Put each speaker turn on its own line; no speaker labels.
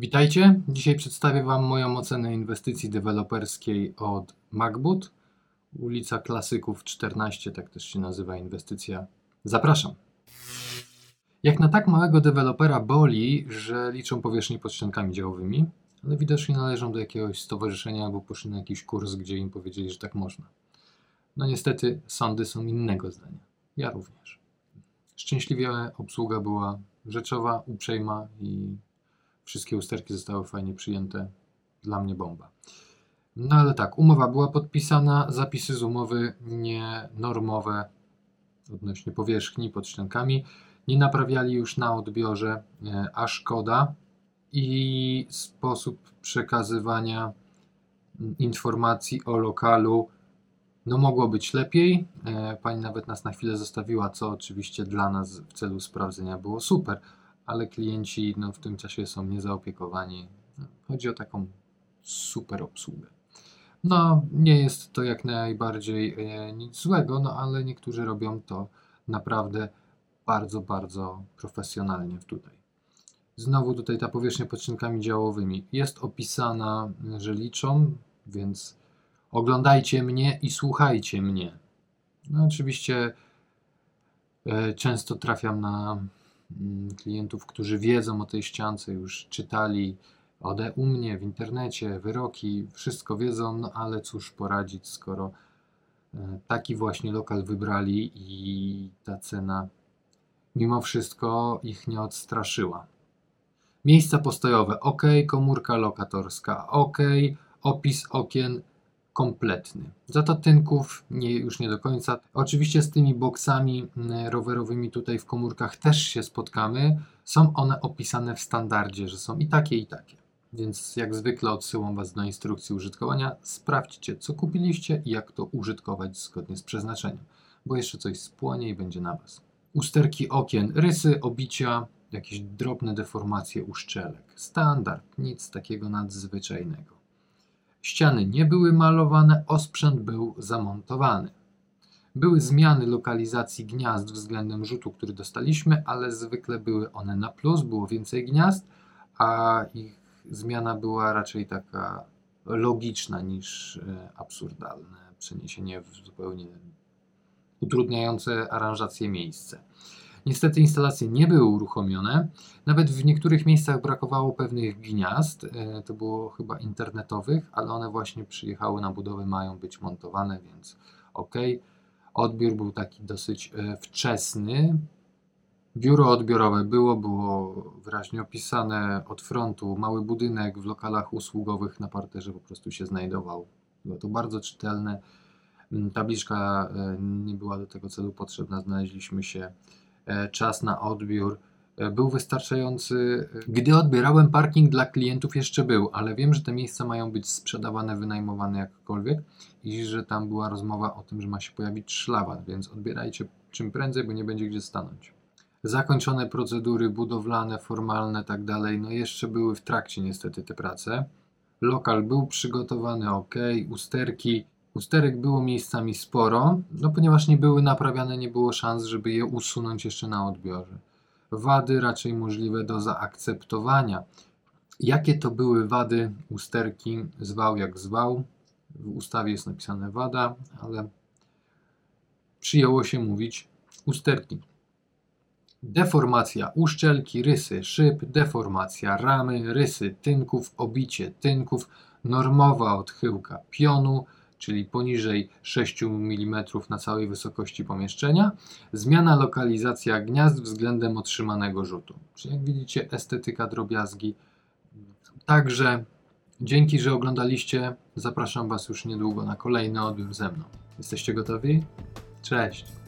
Witajcie. Dzisiaj przedstawię Wam moją ocenę inwestycji deweloperskiej od MacBoot. Ulica Klasyków 14, tak też się nazywa inwestycja. Zapraszam. Jak na tak małego dewelopera boli, że liczą powierzchnię pod ściankami działowymi, ale widocznie należą do jakiegoś stowarzyszenia albo poszli na jakiś kurs, gdzie im powiedzieli, że tak można. No niestety sądy są innego zdania. Ja również. Szczęśliwie obsługa była rzeczowa, uprzejma i wszystkie usterki zostały fajnie przyjęte. Dla mnie bomba. No ale tak, umowa była podpisana, zapisy z umowy nienormowe odnośnie powierzchni pod ściankami. Nie naprawiali już na odbiorze, e, a szkoda. I sposób przekazywania informacji o lokalu no mogło być lepiej. E, Pani nawet nas na chwilę zostawiła, co oczywiście dla nas w celu sprawdzenia było super, ale klienci no, w tym czasie są niezaopiekowani. Chodzi o taką super obsługę. No, nie jest to jak najbardziej e, nic złego, no ale niektórzy robią to naprawdę bardzo, bardzo profesjonalnie tutaj. Znowu tutaj ta powierzchnia pod szynkami działowymi jest opisana, że liczą, więc oglądajcie mnie i słuchajcie mnie. No oczywiście e, często trafiam na klientów, którzy wiedzą o tej ściance, już czytali ode u mnie w internecie, wyroki, wszystko wiedzą, no ale cóż poradzić, skoro e, taki właśnie lokal wybrali i ta cena mimo wszystko ich nie odstraszyła. Miejsca postojowe. Ok, komórka lokatorska. Ok, opis okien kompletny. Za to tynków nie, już nie do końca. Oczywiście z tymi boksami mm, rowerowymi tutaj w komórkach też się spotkamy. Są one opisane w standardzie, że są i takie, i takie. Więc jak zwykle odsyłam Was do instrukcji użytkowania. Sprawdźcie, co kupiliście i jak to użytkować zgodnie z przeznaczeniem, bo jeszcze coś spłonie i będzie na Was. Usterki okien, rysy, obicia, jakieś drobne deformacje uszczelek. Standard, nic takiego nadzwyczajnego. Ściany nie były malowane, osprzęt był zamontowany. Były zmiany lokalizacji gniazd względem rzutu, który dostaliśmy, ale zwykle były one na plus, było więcej gniazd, a ich zmiana była raczej taka logiczna niż e, absurdalne przeniesienie w zupełnie utrudniające aranżację miejsce. Niestety instalacje nie były uruchomione. Nawet w niektórych miejscach brakowało pewnych gniazd. e, To było chyba internetowych, ale one właśnie przyjechały na budowę, mają być montowane, więc ok. Odbiór był taki dosyć e, wczesny. Biuro odbiorowe było, było wyraźnie opisane od frontu. Mały budynek w lokalach usługowych na parterze po prostu się znajdował. Było to bardzo czytelne. Mm, Tabliczka e, nie była do tego celu potrzebna. Znaleźliśmy się czas na odbiór e, był wystarczający. Gdy odbierałem parking dla klientów jeszcze był, ale wiem, że te miejsca mają być sprzedawane, wynajmowane jakkolwiek i że tam była rozmowa o tym, że ma się pojawić szlaban, więc odbierajcie czym prędzej, bo nie będzie gdzie stanąć. Zakończone procedury budowlane, formalne, tak dalej, no jeszcze były w trakcie niestety te prace. Lokal był przygotowany ok, usterki. Usterek było miejscami sporo, no ponieważ nie były naprawiane, nie było szans, żeby je usunąć jeszcze na odbiorze. Wady raczej możliwe do zaakceptowania. Jakie to były wady usterki? Zwał jak zwał. W ustawie jest napisane wada, ale przyjęło się mówić usterki. Deformacja uszczelki, rysy szyb, deformacja ramy, rysy tynków, obicie tynków, normowa odchyłka pionu, czyli poniżej 6 mm na całej wysokości pomieszczenia, zmiana lokalizacja gniazd względem otrzymanego rzutu. Czyli jak widzicie, estetyka drobiazgi. Także dzięki, że oglądaliście. Zapraszam Was już niedługo na kolejny odbiór ze mną. Jesteście gotowi? Cześć!